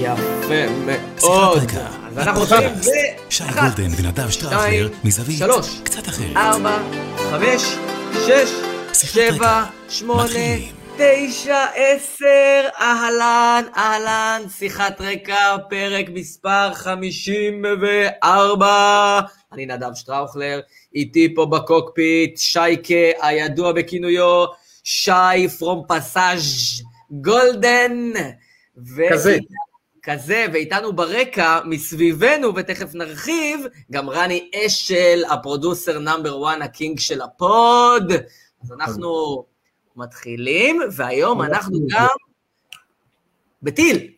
יפה מאוד. אז אנחנו עושים ב... שי גולדן ונדב מזווית שלוש, קצת אחרת. ארבע, חמש, שש, שבע. שמונה. תשע, עשר, אהלן, אהלן, שיחת רקע, פרק מספר חמישים וארבע. אני נדב שטראוכלר, איתי פה בקוקפיט, שייקה, הידוע בכינויו, שי פרום פסאז' גולדן. ו- כזה. כזה, ואיתנו ברקע, מסביבנו, ותכף נרחיב, גם רני אשל, ה producer number 1, ה king של ה pod. אז אנחנו מתחילים, והיום אנחנו גם בטיל.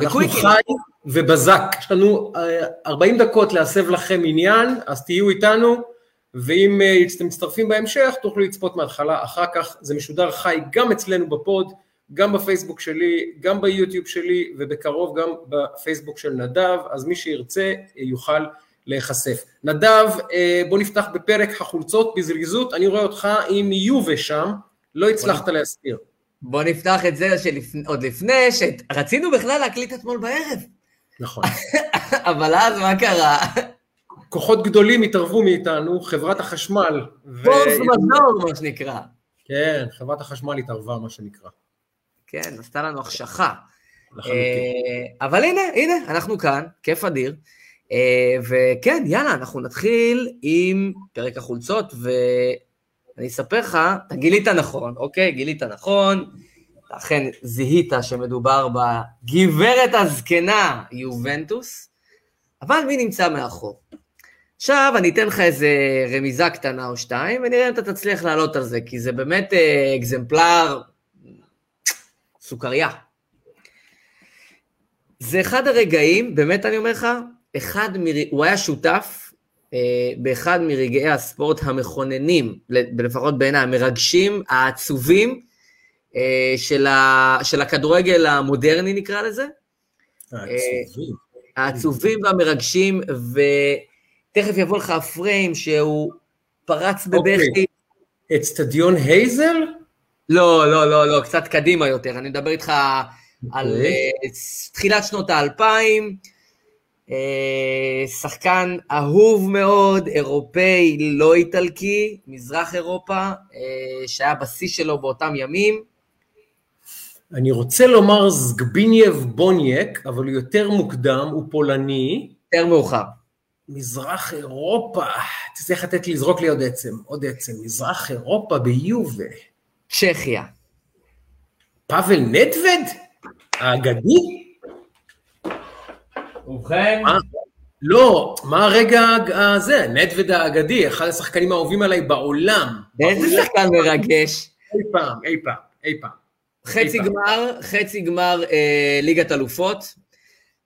אנחנו. חי ובזק, יש לנו אה, 40 דקות להסב לכם עניין, אז תהיו איתנו, ואם אה, אתם מצטרפים בהמשך, תוכלו לצפות מההתחלה, אחר כך זה משודר חי גם אצלנו ב pod, גם בפייסבוק שלי, גם ביוטיוב שלי, ובקרוב גם בפייסבוק של נדב, אז מי שירצה אה, יוכל להיחשף. נדב, אה, בוא נפתח בפרק החולצות בזריזות, אני רואה אותך עם יובה שם, לא הצלחת להסתיר. בואו נפתח את זה שלפני, עוד לפני, שרצינו בכלל להקליט אתמול בערב, נכון. אבל אז מה קרה? כוחות גדולים התערבו מאיתנו, חברת החשמל. ו- פורס מזור, מה שנקרא. כן, חברת החשמל התערבה, מה שנקרא. כן, עשתה לנו החשכה. אה, אבל הנה, הנה, אנחנו כאן, כיף אדיר. אה, וכן, יאללה, אנחנו נתחיל עם פרק החולצות, ואני אספר לך, אתה גילית נכון, אוקיי? גילית נכון, אכן זיהית שמדובר בגברת הזקנה יובנטוס, אבל מי נמצא מאחור? עכשיו אני אתן לך איזה רמיזה קטנה או שתיים, ונראה אם אתה תצליח לעלות על זה, כי זה באמת אה, אקזמפלר סוכריה. זה אחד הרגעים, באמת אני אומר לך, אחד מר... הוא היה שותף אה, באחד מרגעי הספורט המכוננים, לפחות בעיניי, המרגשים, העצובים, אה, של, ה... של הכדורגל המודרני נקרא לזה, העצובים. העצובים והמרגשים, ותכף יבוא לך הפריים שהוא פרץ בבכי. אוקיי. אצטדיון הייזל? לא, לא, לא, לא, קצת קדימה יותר, אני מדבר איתך על אוקיי. אה, תחילת שנות האלפיים, אה, שחקן אהוב מאוד, אירופאי, לא איטלקי, מזרח אירופה, אה, שהיה בשיא שלו באותם ימים. אני רוצה לומר זגבינייב בונייק, אבל הוא יותר מוקדם, הוא פולני. יותר מאוחר. מזרח אירופה, תצטרך לתת לי, לזרוק לי עוד עצם, עוד עצם. מזרח אירופה ביובה. צ'כיה. פאבל נדווד? האגדי? ובכן? מה? לא, מה הרגע הזה? נדווד האגדי, אחד השחקנים האהובים עליי בעולם. באיזה שחקן מרגש? אי פעם, אי פעם, אי פעם. חצי. גמר, חצי גמר אה, ליגת אלופות,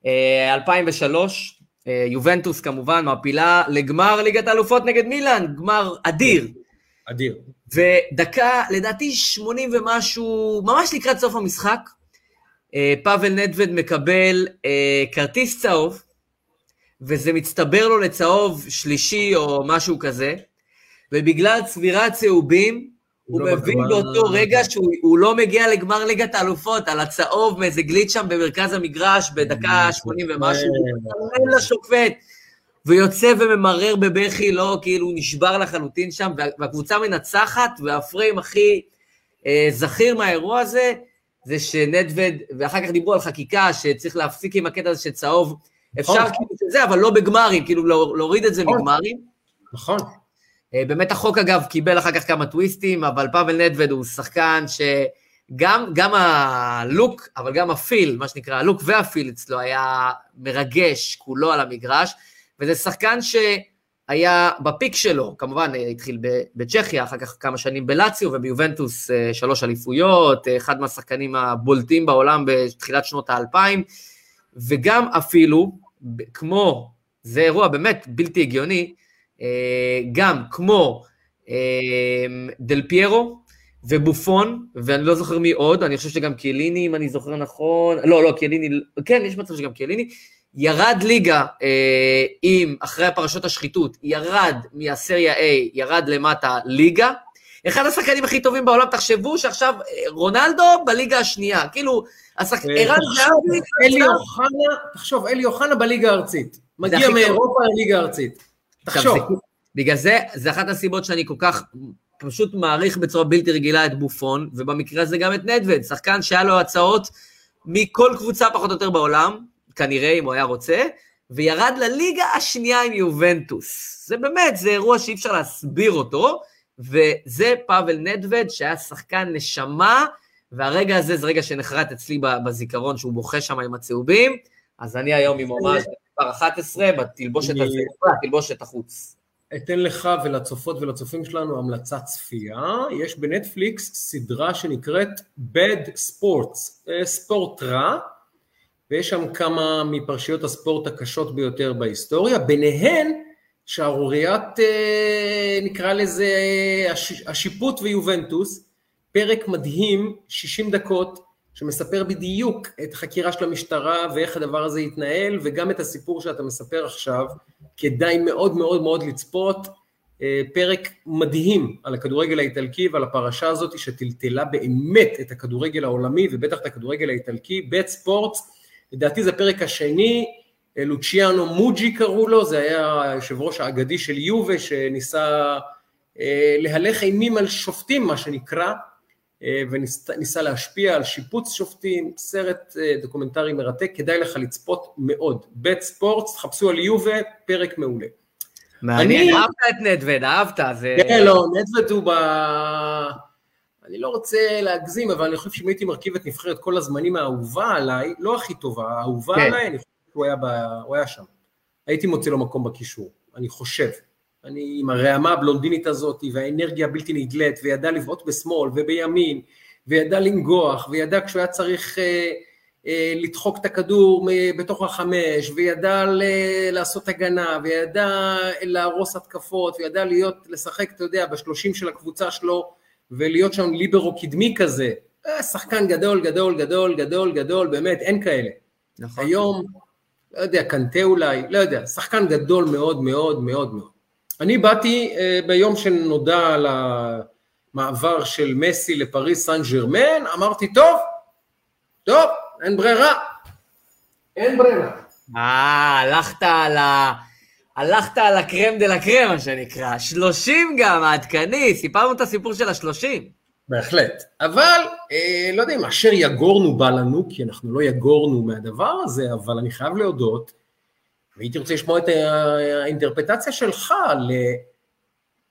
אה, 2003, אה, יובנטוס כמובן מעפילה לגמר ליגת האלופות נגד מילאן, גמר אדיר. אדיר. ודקה, לדעתי 80 ומשהו, ממש לקראת סוף המשחק, אה, פאבל נדווד מקבל אה, כרטיס צהוב, וזה מצטבר לו לצהוב שלישי או משהו כזה, ובגלל צבירת צהובים, הוא לא מבין בגמר. באותו רגע שהוא הוא לא מגיע לגמר ליגת האלופות, על הצהוב מאיזה גליץ' שם במרכז המגרש בדקה 80 ומשהו, הוא מתכוון לשופט, ויוצא וממרר בבכי, לא, כאילו הוא נשבר לחלוטין שם, וה- והקבוצה מנצחת, והפריים הכי אה, זכיר מהאירוע הזה, זה שנדווד, ואחר כך דיברו על חקיקה, שצריך להפסיק עם הקטע הזה שצהוב, אפשר נכון. כאילו שזה, אבל לא בגמרים, כאילו לא- להוריד את זה נכון. מגמרים. נכון. אה, באמת החוק אגב קיבל אחר כך כמה טוויסטים, אבל פאבל נדווד הוא שחקן שגם גם הלוק, אבל גם הפיל, מה שנקרא, הלוק והפיל אצלו היה מרגש, כולו על המגרש, וזה שחקן שהיה בפיק שלו, כמובן התחיל בצ'כיה, אחר כך כמה שנים בלציו וביובנטוס אה, שלוש אליפויות, אה, אחד מהשחקנים הבולטים בעולם בתחילת שנות האלפיים, וגם אפילו, כמו, זה אירוע באמת בלתי הגיוני, אה, גם כמו דל פיירו ובופון, ואני לא זוכר מי עוד, אני חושב שגם קיאליני, אם אני זוכר נכון, לא, לא, קיאליני, כן, יש מצב שגם קיאליני, ירד ליגה אה, עם, אחרי הפרשות השחיתות, ירד מהסריה A, ירד למטה ליגה, אחד השחקנים הכי טובים בעולם, תחשבו שעכשיו אה, רונלדו בליגה השנייה, כאילו, השחק... אה, ערן זהבי... אלי אוחנה, תחשוב, אלי אוחנה בליגה הארצית. מגיע מאירופה לליגה הארצית. תחשוב. בגלל זה, זה אחת הסיבות שאני כל כך פשוט מעריך בצורה בלתי רגילה את בופון, ובמקרה הזה גם את נדווד, שחקן שהיה לו הצעות מכל קבוצה פחות או יותר בעולם, כנראה אם הוא היה רוצה, וירד לליגה השנייה עם יובנטוס. זה באמת, זה אירוע שאי אפשר להסביר אותו, וזה פאבל נדווד, שהיה שחקן נשמה, והרגע הזה זה רגע שנחרט אצלי בזיכרון שהוא בוכה שם עם הצהובים, אז אני היום עם ממש מספר 11 בתלבושת הזה, בתלבושת החוץ. אתן לך ולצופות ולצופים שלנו המלצת צפייה, יש בנטפליקס סדרה שנקראת Bad Sports, אה, ספורט רע, ויש שם כמה מפרשיות הספורט הקשות ביותר בהיסטוריה, ביניהן שערוריית, אה, נקרא לזה, השיפוט ויובנטוס, פרק מדהים, 60 דקות, שמספר בדיוק את חקירה של המשטרה ואיך הדבר הזה יתנהל, וגם את הסיפור שאתה מספר עכשיו, כדאי מאוד מאוד מאוד לצפות. אה, פרק מדהים על הכדורגל האיטלקי ועל הפרשה הזאת שטלטלה באמת את הכדורגל העולמי ובטח את הכדורגל האיטלקי, בית ספורטס, לדעתי זה הפרק השני, אה, לוציאנו מוג'י קראו לו, זה היה היושב ראש האגדי של יובה שניסה אה, להלך אימים על שופטים מה שנקרא, אה, וניסה להשפיע על שיבוץ שופטים, סרט דוקומנטרי מרתק, כדאי לך לצפות מאוד. בית ספורט, תחפשו על יובה, פרק מעולה. מעניין, אהבת את נדבד, אהבת, זה... כן, לא, נדבד הוא ב... אני לא רוצה להגזים, אבל אני חושב שאם הייתי מרכיב את נבחרת כל הזמנים האהובה עליי, לא הכי טובה, האהובה כן. עליי, אני חושב שהוא היה, ב... הוא היה שם. הייתי מוצא לו מקום בקישור, אני חושב. אני עם הרעמה הבלונדינית הזאת, והאנרגיה הבלתי נדלית, וידע לבעוט בשמאל ובימין, וידע לנגוח, וידע כשהוא היה צריך אה, אה, לדחוק את הכדור בתוך החמש, וידע ל... לעשות הגנה, וידע להרוס התקפות, וידע להיות, לשחק, אתה יודע, בשלושים של הקבוצה שלו, ולהיות שם ליברו קדמי כזה, אה, שחקן גדול, גדול, גדול, גדול, גדול, באמת, אין כאלה. נכון. היום, לא יודע, קנטה אולי, לא יודע, שחקן גדול מאוד מאוד מאוד מאוד. אני באתי אה, ביום שנודע על המעבר של מסי לפריס סן ג'רמן, אמרתי, טוב, טוב, אין ברירה. אין ברירה. אה, הלכת על ה... הלכת על הקרם דה לה קרם, מה שנקרא. 30 גם, העדכני, סיפרנו את הסיפור של השלושים. בהחלט. אבל, אה, לא יודע אם אשר יגורנו בא לנו, כי אנחנו לא יגורנו מהדבר הזה, אבל אני חייב להודות, והייתי רוצה לשמוע את האינטרפטציה שלך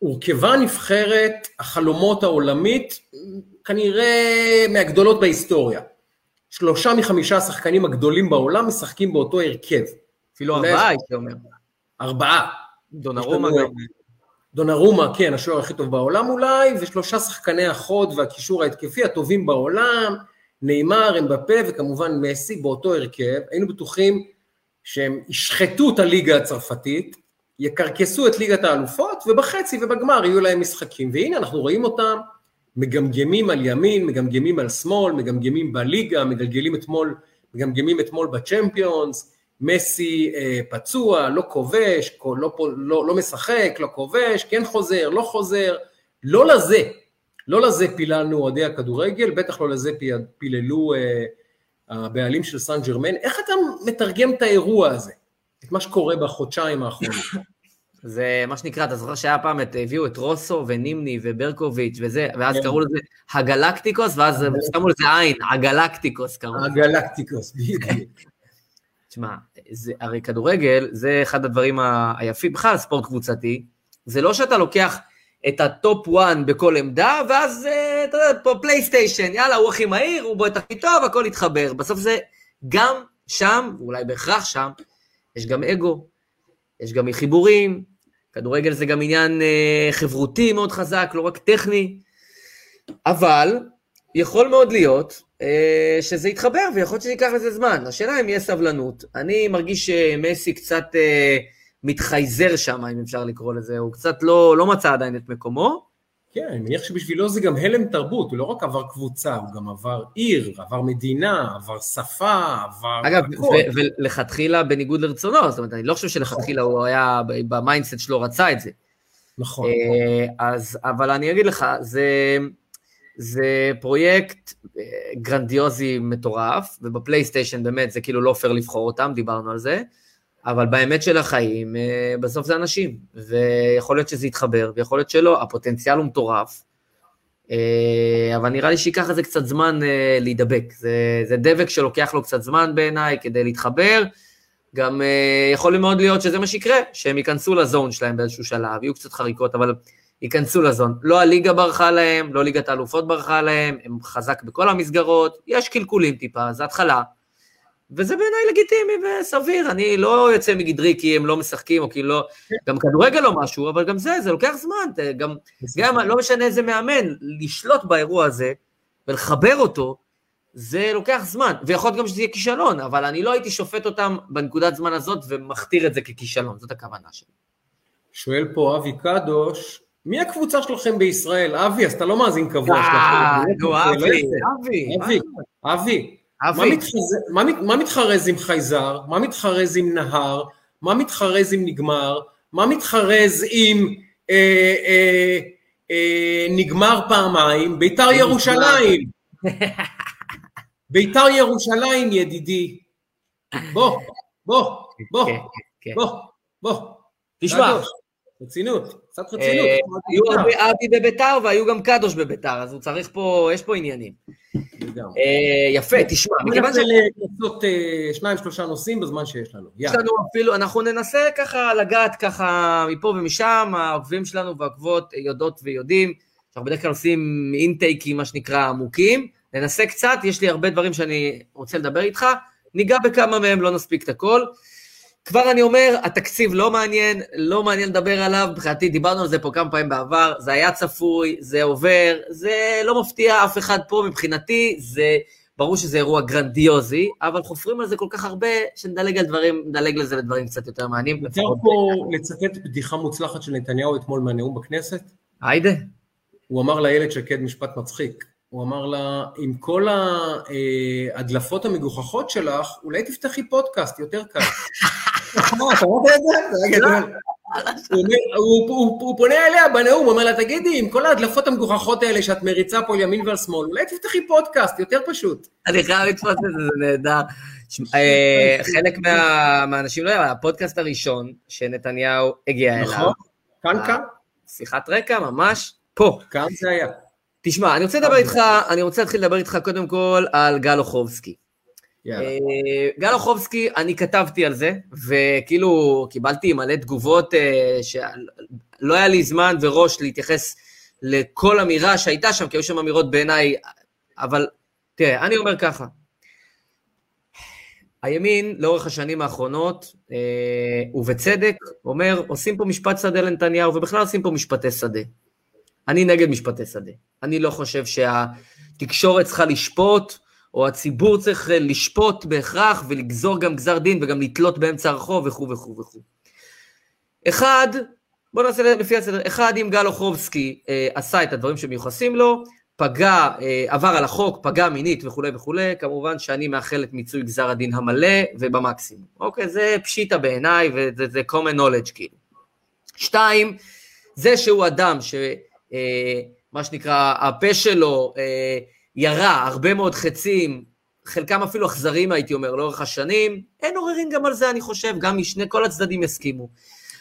להורכבה נבחרת החלומות העולמית, כנראה מהגדולות בהיסטוריה. שלושה מחמישה השחקנים הגדולים בעולם משחקים באותו הרכב. אפילו ארבעה, הייתי אומר. ארבעה. דונרומה גם. דונרומה, כן, השוער הכי טוב בעולם אולי, ושלושה שחקני החוד והקישור ההתקפי הטובים בעולם, נאמר, אמבפה וכמובן מסי באותו הרכב, היינו בטוחים שהם ישחטו את הליגה הצרפתית, יקרקסו את ליגת האלופות, ובחצי ובגמר יהיו להם משחקים. והנה אנחנו רואים אותם מגמגמים על ימין, מגמגמים על שמאל, מגמגמים בליגה, מגלגלים אתמול, מגמגמים אתמול בצ'מפיונס, מסי אה, פצוע, לא כובש, לא, לא, לא משחק, לא כובש, כן חוזר, לא חוזר, לא לזה, לא לזה פיללנו אוהדי הכדורגל, בטח לא לזה פיללו אה, הבעלים של סן ג'רמן. איך אתה מתרגם את האירוע הזה, את מה שקורה בחודשיים האחרונים? זה מה שנקרא, אתה זוכר שהיה פעם, את, הביאו את רוסו ונימני וברקוביץ' וזה, ואז כן. קראו לזה הגלקטיקוס, ואז שמו לזה עין, הגלקטיקוס קראו לזה. הגלקטיקוס, בדיוק. תשמע, הרי כדורגל זה אחד הדברים היפים, בכלל ספורט קבוצתי, זה לא שאתה לוקח את ה top 1 בכל עמדה, ואז אה, אתה יודע, פה פלייסטיישן, יאללה, הוא הכי מהיר, הוא בועט הכי טוב, הכל יתחבר. בסוף זה גם שם, ואולי בהכרח שם, יש גם אגו, יש גם חיבורים, כדורגל זה גם עניין אה, חברותי מאוד חזק, לא רק טכני, אבל יכול מאוד להיות שזה יתחבר, ויכול להיות שזה ייקח לזה זמן. השאלה אם יהיה סבלנות. אני מרגיש שמסי קצת אה, מתחייזר שם, אם אפשר לקרוא לזה, הוא קצת לא, לא מצא עדיין את מקומו. כן, אני מניח שבשבילו זה גם הלם תרבות, הוא לא רק עבר קבוצה, הוא גם עבר עיר, עבר מדינה, עבר שפה, עבר אגב, ולכתחילה בניגוד לרצונו, זאת אומרת, אני לא חושב שלכתחילה הוא היה, ב mindset שלו רצה את זה. נכון. אז, אבל אני אגיד לך, זה, זה פרויקט גרנדיוזי מטורף, ובפלייסטיישן באמת זה כאילו לא פייר לבחור אותם, דיברנו על זה. אבל באמת של החיים, אה, בסוף זה אנשים, ויכול להיות שזה יתחבר, ויכול להיות שלא, הפוטנציאל הוא מטורף, אה, אבל נראה לי שייקח לזה קצת זמן אה, להידבק. זה, זה דבק שלוקח לו קצת זמן בעיניי כדי להתחבר, גם יכול מאוד להיות שזה מה שיקרה, שהם ייכנסו לזון שלהם באיזשהו שלב, יהיו קצת חריקות, אבל ייכנסו לזון. לא הליגה ברחה להם, לא ליגת האלופות ברחה להם, הם חזק בכל המסגרות, יש קלקולים טיפה, זה התחלה. וזה בעיניי לגיטימי וסביר, אני לא יוצא מגדרי כי הם לא משחקים, או כי לא, גם כדורגל לא משהו, אבל גם זה, זה לוקח זמן, גם, גם לא משנה איזה מאמן, לשלוט באירוע הזה ולחבר אותו, זה לוקח זמן, ויכול להיות גם שזה יהיה כישלון, אבל אני לא הייתי שופט אותם בנקודת זמן הזאת ומכתיר את זה ככישלון, זאת הכוונה שלי. שואל פה אבי קדוש, מי הקבוצה שלכם בישראל? אבי, אז אתה לא מאזין קבוע אה, נו, אבי, אבי. אבי, מה, מתחרז עם חייזר? מה מתחרז עם נהר? מה מתחרז עם נגמר? מה מתחרז עם אה, אה, אה, נגמר פעמיים? ביתר ירושלים. ביתר ירושלים, ידידי. בוא, בוא, בוא, כן, כן. בוא, בוא. תשמע. רצינות, קצת רצינות. היו הרבה אבי בביתר והיו גם קדוש בביתר, אז הוא צריך פה, יש פה עניינים. אה, יפה, תשמע, מכיוון ש... לעשות אה, שניים שלושה נושאים בזמן שיש לנו. יש לנו אפילו, אנחנו ננסה ככה לגעת ככה מפה ומשם, העוקבים שלנו והעוקבות יודעות ויודעים, אנחנו בדרך כלל עושים אינטייקים, מה שנקרא, עמוקים, ננסה קצת, יש לי הרבה דברים שאני רוצה לדבר איתך, ניגע בכמה מהם, לא נספיק את הכל. כבר אני אומר, התקציב לא מעניין, לא מעניין לדבר עליו, מבחינתי דיברנו על זה פה כמה פעמים בעבר, זה היה צפוי, זה עובר, זה לא מפתיע אף אחד פה מבחינתי, זה ברור שזה אירוע גרנדיוזי, אבל חופרים על זה כל כך הרבה, שנדלג על דברים, נדלג לזה לדברים קצת יותר מעניינים. אפשר פה לצטט בדיחה מוצלחת של נתניהו אתמול מהנאום בכנסת? היידה. הוא אמר לאיילת שקד משפט מצחיק. הוא אמר לה, עם כל ההדלפות המגוחכות שלך, אולי תפתחי פודקאסט, יותר קל. הוא פונה אליה בנאום, הוא אומר לה, תגידי, עם כל ההדלפות המגוחכות האלה שאת מריצה פה ימין ועל שמאל, אולי תפתחי פודקאסט, יותר פשוט. אני חייב לתפוס את זה, זה נהדר. אה, חלק מהאנשים לא יודעים, הפודקאסט הראשון שנתניהו הגיע אליו. נכון, כאן כאן. שיחת רקע, ממש פה. כאן זה היה. תשמע, אני רוצה לדבר איתך, אני רוצה להתחיל לדבר איתך קודם כל על גל אוחובסקי. אה, גל אוחובסקי, אני כתבתי על זה, וכאילו קיבלתי מלא תגובות אה, שלא היה לי זמן וראש להתייחס לכל אמירה שהייתה שם, כי היו שם אמירות בעיניי, אבל תראה, אני אומר ככה, הימין לאורך השנים האחרונות, אה, ובצדק, אומר, עושים פה משפט שדה לנתניהו, ובכלל עושים פה משפטי שדה. אני נגד משפטי שדה. אני לא חושב שהתקשורת צריכה לשפוט, או הציבור צריך לשפוט בהכרח ולגזור גם גזר דין וגם לתלות באמצע הרחוב וכו' וכו' וכו'. אחד, בואו נעשה לפי הסדר, אחד אם גל אוחובסקי אה, עשה את הדברים שמיוחסים לו, פגע, אה, עבר על החוק, פגע מינית וכולי וכולי, כמובן שאני מאחל את מיצוי גזר הדין המלא ובמקסימום. אוקיי, זה פשיטה בעיניי וזה common knowledge כאילו. שתיים, זה שהוא אדם ש... אה, שנקרא, הפה שלו אה, ירה הרבה מאוד חצים, חלקם אפילו אכזריים הייתי אומר, לאורך השנים, אין עוררין גם על זה אני חושב, גם משני, כל הצדדים יסכימו.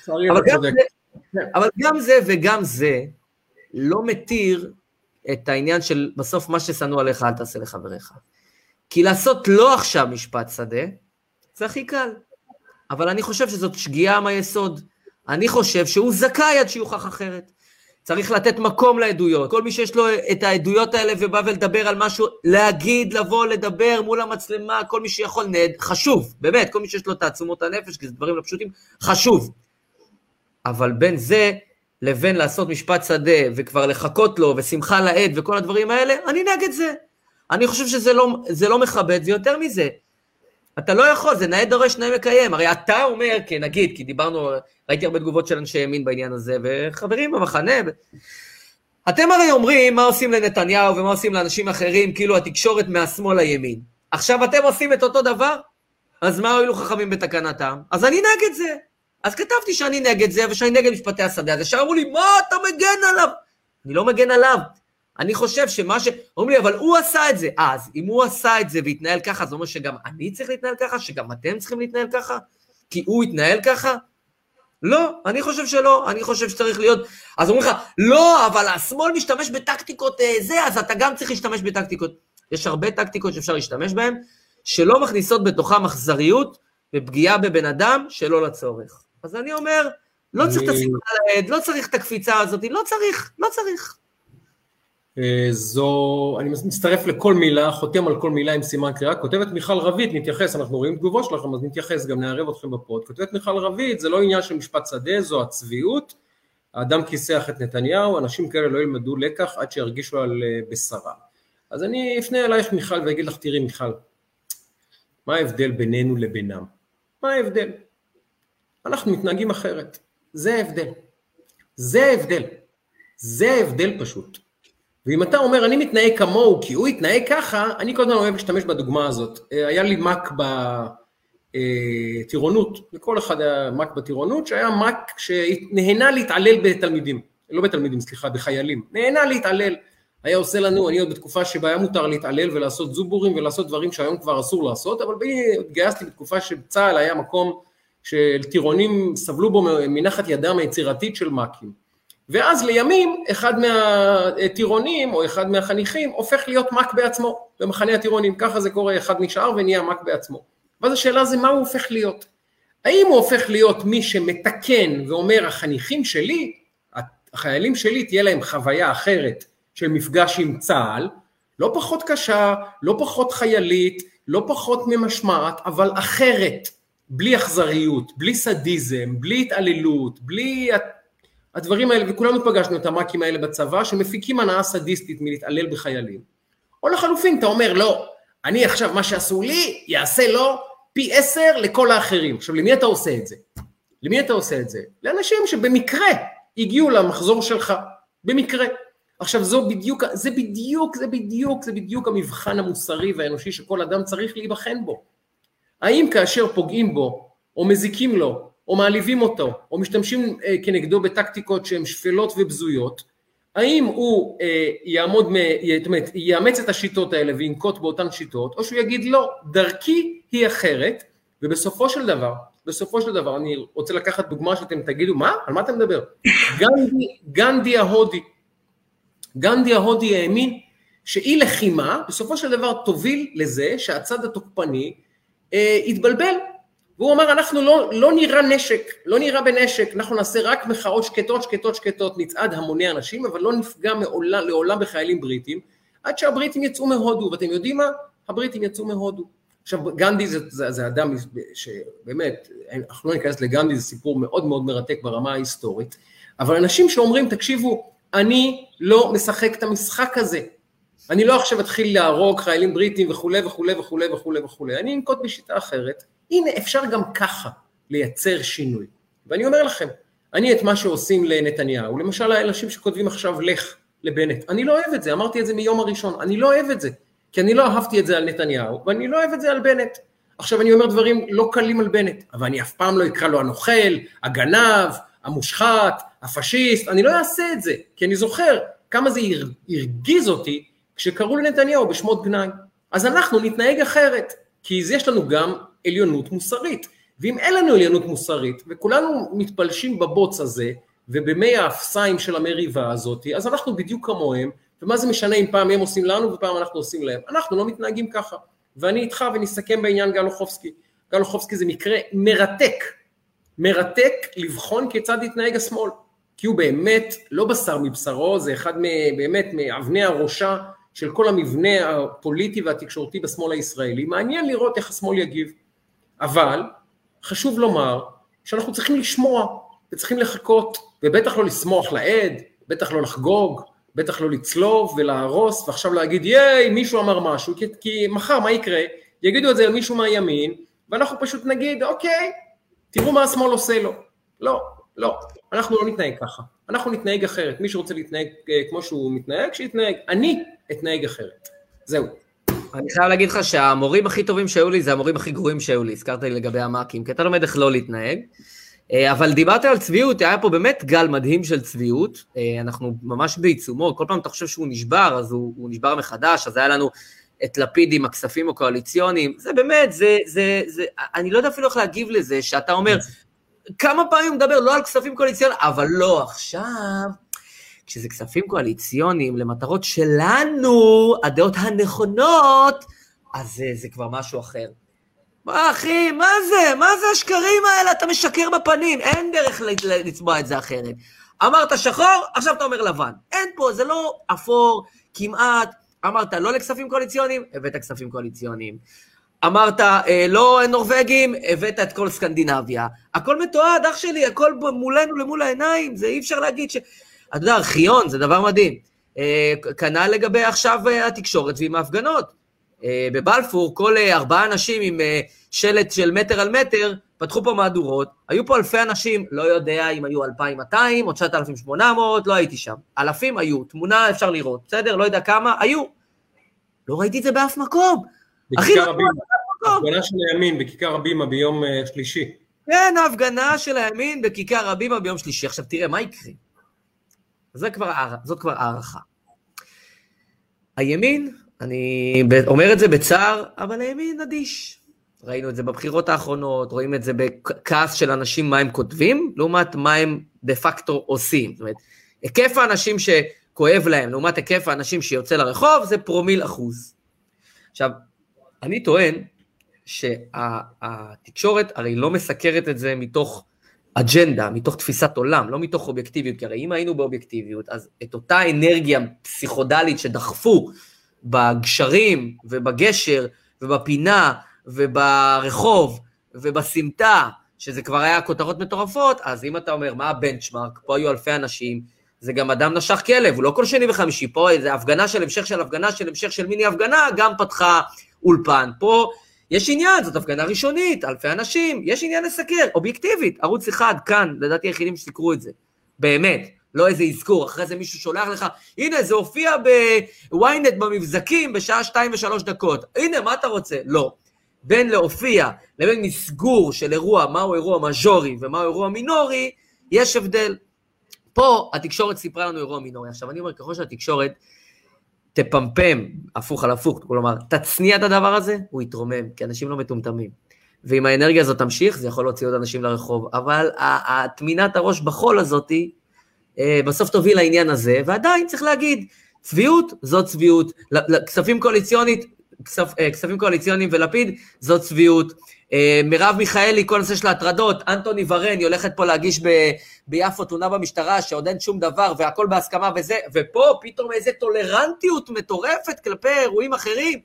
אבל גם, זה, אבל גם זה וגם זה לא מתיר את העניין של בסוף מה ששנוא עליך אל תעשה לחבריך. כי לעשות לא עכשיו משפט שדה, זה הכי קל. אבל אני חושב שזאת שגיאה מהיסוד. אני חושב שהוא זכאי עד שיוכח אחרת. צריך לתת מקום לעדויות. כל מי שיש לו את העדויות האלה ובא ולדבר על משהו, להגיד, לבוא, לדבר מול המצלמה, כל מי שיכול, נד... חשוב, באמת, כל מי שיש לו תעצומות הנפש, כי זה דברים לא פשוטים, חשוב. אבל בין זה לבין לעשות משפט שדה וכבר לחכות לו ושמחה לאיד וכל הדברים האלה, אני נגד זה. אני חושב שזה לא, לא מכבד, ויותר מזה, אתה לא יכול, זה נאה דורש נאה מקיים. הרי אתה אומר, כי נגיד, כי דיברנו, ראיתי הרבה תגובות של אנשי ימין בעניין הזה, וחברים במחנה, ו... אתם הרי אומרים מה עושים לנתניהו ומה עושים לאנשים אחרים, כאילו התקשורת מהשמאל לימין. עכשיו אתם עושים את אותו דבר? אז מה הועילו חכמים בתקנתם? אז אני נגד זה. אז כתבתי שאני נגד זה, ושאני נגד משפטי השדה. אז ישר אמרו לי, מה אתה מגן עליו? אני לא מגן עליו. אני חושב שמה ש... אומרים לי, אבל הוא עשה את זה. אז, אם הוא עשה את זה והתנהל ככה, זה אומר שגם אני צריך להתנהל ככה? שגם אתם צריכים להתנהל ככה? כי הוא התנהל ככה? לא, אני חושב שלא, אני חושב שצריך להיות... אז אומרים לך, לא, אבל השמאל משתמש בטקטיקות אה, זה, אז אתה גם צריך להשתמש בטקטיקות. יש הרבה טקטיקות שאפשר להשתמש בהן, שלא מכניסות בתוכן אכזריות ופגיעה בבן אדם שלא לצורך. אז אני אומר, לא צריך את על העד, לא צריך את הקפיצה הזאת, לא צריך, לא צריך. אה, זו, אני מצטרף לכל מילה, חותם על כל מילה עם סימן קריאה, כותבת מיכל רביד, נתייחס, אנחנו רואים תגובות שלכם, אז נתייחס, גם נערב אתכם בפוד, כותבת מיכל רביד, זה לא עניין של משפט שדה, זו הצביעות, האדם כיסח את נתניהו, אנשים כאלה לא ילמדו לקח עד שירגישו על אה, בשרה. אז אני אפנה אלייך מיכל ואגיד לך, תראי מיכל, מה ההבדל בינינו לבינם? מה ההבדל? אנחנו מתנהגים אחרת, זה ההבדל. זה ההבדל. זה ההבדל פשוט. ואם אתה אומר, אני מתנהג כמוהו כי הוא התנהג ככה, אני כל אוהב להשתמש בדוגמה הזאת. אה, היה לי מק בטירונות, אה, לכל אחד היה מק בטירונות, שהיה מק שנהנה להתעלל בתלמידים, לא בתלמידים, סליחה, בחיילים. נהנה להתעלל. היה עושה לנו, אני עוד בתקופה שבה היה מותר להתעלל ולעשות זובורים ולעשות דברים שהיום כבר אסור לעשות, אבל התגייסתי בתקופה שצה"ל היה מקום של טירונים סבלו בו מנחת ידם היצירתית של מ"כים. ואז לימים אחד מהטירונים או אחד מהחניכים הופך להיות מ"כ בעצמו במחנה הטירונים, ככה זה קורה, אחד נשאר ונהיה מ"כ בעצמו. ואז השאלה זה מה הוא הופך להיות. האם הוא הופך להיות מי שמתקן ואומר החניכים שלי, החיילים שלי תהיה להם חוויה אחרת של מפגש עם צה"ל, לא פחות קשה, לא פחות חיילית, לא פחות ממשמעת, אבל אחרת, בלי אכזריות, בלי סדיזם, בלי התעללות, בלי הדברים האלה, וכולנו פגשנו את המאקים האלה בצבא, שמפיקים הנאה סדיסטית מלהתעלל בחיילים. או לחלופין, אתה אומר, לא, אני עכשיו, מה שעשו לי, יעשה לו פי עשר לכל האחרים. עכשיו, למי אתה עושה את זה? למי אתה עושה את זה? לאנשים שבמקרה הגיעו למחזור שלך, במקרה. עכשיו, זו בדיוק, זה בדיוק, זה בדיוק, זה בדיוק המבחן המוסרי והאנושי שכל אדם צריך להיבחן בו. האם כאשר פוגעים בו, או מזיקים לו, או מעליבים אותו, או משתמשים אה, כנגדו בטקטיקות שהן שפלות ובזויות, האם הוא אה, יעמוד, זאת אומרת, יאמץ את השיטות האלה וינקוט באותן שיטות, או שהוא יגיד לא, דרכי היא אחרת, ובסופו של דבר, בסופו של דבר, אני רוצה לקחת דוגמה שאתם תגידו, מה? על מה אתה מדבר? גנדי, גנדי ההודי, גנדי ההודי האמין שאי לחימה, בסופו של דבר תוביל לזה שהצד התוקפני אה, יתבלבל והוא אמר, אנחנו לא, לא נראה נשק, לא נראה בנשק, אנחנו נעשה רק מחאות שקטות, שקטות, שקטות, נצעד המוני אנשים, אבל לא נפגע מעולם, לעולם בחיילים בריטים, עד שהבריטים יצאו מהודו, ואתם יודעים מה? הבריטים יצאו מהודו. עכשיו, גנדי זה, זה, זה אדם שבאמת, אנחנו לא ניכנס לגנדי, זה סיפור מאוד מאוד מרתק ברמה ההיסטורית, אבל אנשים שאומרים, תקשיבו, אני לא משחק את המשחק הזה. אני לא עכשיו אתחיל להרוג חיילים בריטים וכולי וכולי וכולי וכולי וכולי, אני אנקוט בשיטה אחרת, הנה, אפשר גם ככה לייצר שינוי. ואני אומר לכם, אני את מה שעושים לנתניהו, למשל האנשים שכותבים עכשיו לך לבנט, אני לא אוהב את זה, אמרתי את זה מיום הראשון, אני לא אוהב את זה, כי אני לא אהבתי את זה על נתניהו, ואני לא אוהב את זה על בנט. עכשיו אני אומר דברים לא קלים על בנט, אבל אני אף פעם לא אקרא לו הנוכל, הגנב, המושחת, הפשיסט, אני לא אעשה את זה, כי אני זוכר כמה זה הרגיז אותי כשקראו לנתניהו בשמות גנאי. אז אנחנו נתנהג אחרת, כי יש לנו גם עליונות מוסרית. ואם אין לנו עליונות מוסרית, וכולנו מתפלשים בבוץ הזה, ובמי האפסיים של המריבה הזאת, אז אנחנו בדיוק כמוהם, ומה זה משנה אם פעם הם עושים לנו ופעם אנחנו עושים להם. אנחנו לא מתנהגים ככה. ואני איתך ונסכם בעניין גל אוחובסקי. גל אוחובסקי זה מקרה מרתק, מרתק לבחון כיצד יתנהג השמאל. כי הוא באמת לא בשר מבשרו, זה אחד באמת מאבני הראשה של כל המבנה הפוליטי והתקשורתי בשמאל הישראלי. מעניין לראות איך השמאל יגיב. אבל חשוב לומר שאנחנו צריכים לשמוע וצריכים לחכות, ובטח לא לשמוח לעד, בטח לא לחגוג, בטח לא לצלוב ולהרוס, ועכשיו להגיד ייי, מישהו אמר משהו, כי, כי מחר מה יקרה? יגידו את זה על מישהו מהימין, ואנחנו פשוט נגיד, אוקיי, תראו מה השמאל עושה לו. לא, לא, אנחנו לא נתנהג ככה, אנחנו נתנהג אחרת. מי שרוצה להתנהג אה, כמו שהוא מתנהג, שיתנהג. אני אתנהג אחרת. זהו. אני חייב להגיד לך שהמורים הכי טובים שהיו לי זה המורים הכי גרועים שהיו לי, הזכרת לי לגבי המאקים, כי אתה לומד איך לא להתנהג. אה, אבל דיברת על צביעות, היה פה באמת גל מדהים של צביעות, אה, אנחנו ממש בעיצומו, כל פעם אתה חושב שהוא נשבר, אז הוא, הוא נשבר מחדש, אז היה לנו את לפיד עם הכספים הקואליציוניים, זה באמת, זה, זה, זה, אני לא יודע אפילו איך להגיב לזה, שאתה אומר, כמה פעמים הוא מדבר לא על כספים קואליציוניים, אבל לא עכשיו, כשזה כספים קואליציוניים למטרות שלנו, הדעות הנכונות, אז זה, זה כבר משהו אחר. מה אחי, מה זה? מה זה השקרים האלה? אתה משקר בפנים, אין דרך לצבוע את זה אחרת. אמרת שחור, עכשיו אתה אומר לבן. אין פה, זה לא אפור כמעט. אמרת לא לכספים קואליציוניים, הבאת כספים קואליציוניים. אמרת אה, לא נורבגים, הבאת את כל סקנדינביה. הכל מתועד, אח שלי, הכל מולנו למול העיניים, זה אי אפשר להגיד ש... אתה יודע, ארכיון זה דבר מדהים. אה, כנ"ל לגבי עכשיו אה, התקשורת ועם ההפגנות. בבלפור, כל ארבעה אנשים עם שלט של מטר על מטר, פתחו פה מהדורות, היו פה אלפי אנשים, לא יודע אם היו 2,200 או 9,800, לא הייתי שם. אלפים היו, תמונה אפשר לראות, בסדר? לא יודע כמה, היו. לא ראיתי את זה באף מקום. בכיכר הבימה, הפגנה של הימין בכיכר הבימה ביום שלישי. כן, ההפגנה של הימין בכיכר הבימה ביום שלישי. עכשיו תראה, מה יקרה? זה כבר, זאת כבר הערכה. הימין אני אומר את זה בצער, אבל הימין אדיש. ראינו את זה בבחירות האחרונות, רואים את זה בכעס של אנשים מה הם כותבים, לעומת מה הם דה פקטו עושים. זאת אומרת, היקף האנשים שכואב להם, לעומת היקף האנשים שיוצא לרחוב, זה פרומיל אחוז. עכשיו, אני טוען שהתקשורת הרי לא מסקרת את זה מתוך אג'נדה, מתוך תפיסת עולם, לא מתוך אובייקטיביות, כי הרי אם היינו באובייקטיביות, אז את אותה אנרגיה פסיכודלית שדחפו בגשרים ובגשר ובפינה וברחוב ובסמטה, שזה כבר היה כותרות מטורפות, אז אם אתה אומר, מה הבנצ'מארק, פה היו אלפי אנשים, זה גם אדם נשך כלב, הוא לא כל שני וחמישי, פה זה הפגנה של המשך של הפגנה של המשך של מיני הפגנה, גם פתחה אולפן. פה יש עניין, זאת הפגנה ראשונית, אלפי אנשים, יש עניין לסקר, אובייקטיבית, ערוץ אחד, כאן, לדעתי היחידים שסיקרו את זה, באמת. לא איזה אזכור, אחרי זה מישהו שולח לך, הנה זה הופיע בוויינט במבזקים בשעה שתיים ושלוש דקות, הנה מה אתה רוצה? לא. בין להופיע לבין מסגור של אירוע, מהו אירוע מז'ורי ומהו אירוע מינורי, יש הבדל. פה התקשורת סיפרה לנו אירוע מינורי. עכשיו אני אומר, ככל שהתקשורת תפמפם, הפוך על הפוך, כלומר, תצניע את הדבר הזה, הוא יתרומם, כי אנשים לא מטומטמים. ואם האנרגיה הזאת תמשיך, זה יכול להוציא עוד אנשים לרחוב. אבל הטמינת הראש בחול הזאתי, אה, בסוף תוביל לעניין הזה, ועדיין צריך להגיד, צביעות זאת צביעות, כספים קואליציונית, אה, כספים קואליציוניים ולפיד זאת צביעות. אה, מרב מיכאלי, כל הנושא של ההטרדות, אנטוני ורן, היא הולכת פה להגיש ב, ביפו תלונה במשטרה שעוד אין שום דבר והכל בהסכמה וזה, ופה פתאום איזה טולרנטיות מטורפת כלפי אירועים אחרים,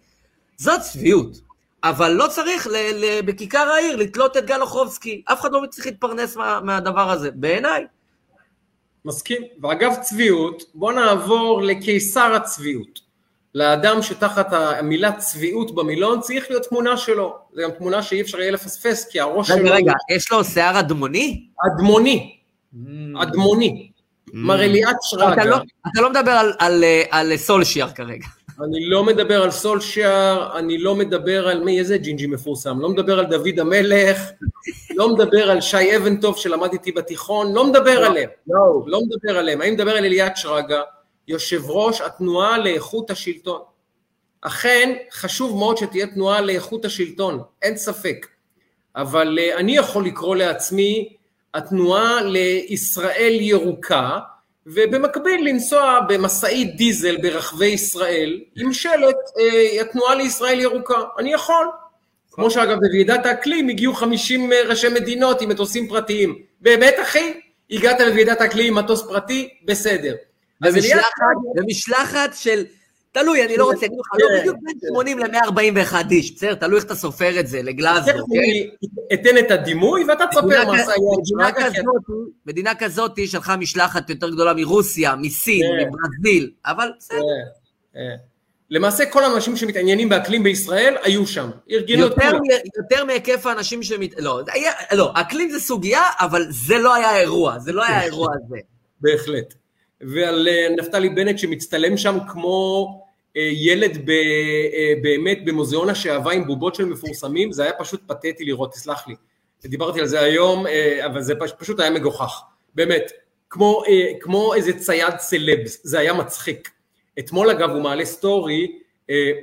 זאת צביעות. אבל לא צריך ל, ל, בכיכר העיר לתלות את גל אוחובסקי, אף אחד לא צריך להתפרנס מה, מהדבר הזה, בעיניי. מסכים. ואגב צביעות, בוא נעבור לקיסר הצביעות. לאדם שתחת המילה צביעות במילון צריך להיות תמונה שלו. זו גם תמונה שאי אפשר יהיה לפספס, כי הראש רגע, שלו... רגע, רגע, יש לו שיער אדמוני? אדמוני. Mm. אדמוני. Mm. מר אליעד שרגא. אתה, לא, אתה לא מדבר על, על, על, על סולשיאר כרגע. אני לא מדבר על סולשיאר, אני לא מדבר על מי, איזה ג'ינג'י מפורסם, לא מדבר על דוד המלך, לא מדבר על שי אבנטוב שלמד איתי בתיכון, לא מדבר לא, עליהם, לא. לא מדבר עליהם, אני מדבר על אליעד שרגא, יושב ראש התנועה לאיכות השלטון. אכן, חשוב מאוד שתהיה תנועה לאיכות השלטון, אין ספק, אבל uh, אני יכול לקרוא לעצמי התנועה לישראל ירוקה, ובמקביל לנסוע במשאית דיזל ברחבי ישראל עם שלט אה, התנועה לישראל ירוקה. אני יכול. כמו שאגב בוועידת האקלים הגיעו 50 אה, ראשי מדינות עם מטוסים פרטיים. באמת אחי? הגעת לוועידת האקלים עם מטוס פרטי? בסדר. ומשלחת של תלוי, אני לא רוצה להגיד לך, לא כן, בדיוק בין 80 כן. ל-141 איש, בסדר? תלוי איך אתה סופר את זה, לגלאזו, כן? אני אתן את הדימוי ואתה תספר מה עשה מדינה כזאת שלחה משלחת יותר גדולה מרוסיה, מסין, מברזיל, אבל בסדר. למעשה כל האנשים שמתעניינים באקלים בישראל היו שם, ארגנו את כולם. יותר מהיקף האנשים שמת... לא, לא, אקלים זה סוגיה, אבל זה לא היה האירוע, זה לא היה האירוע הזה. בהחלט. ועל אה, נפתלי בנט שמצטלם שם כמו אה, ילד ב, אה, באמת במוזיאון השעווה עם בובות של מפורסמים, זה היה פשוט פתטי לראות, תסלח לי. דיברתי על זה היום, אבל זה פשוט היה מגוחך, באמת, כמו, כמו איזה צייד סלבס, זה היה מצחיק. אתמול אגב הוא מעלה סטורי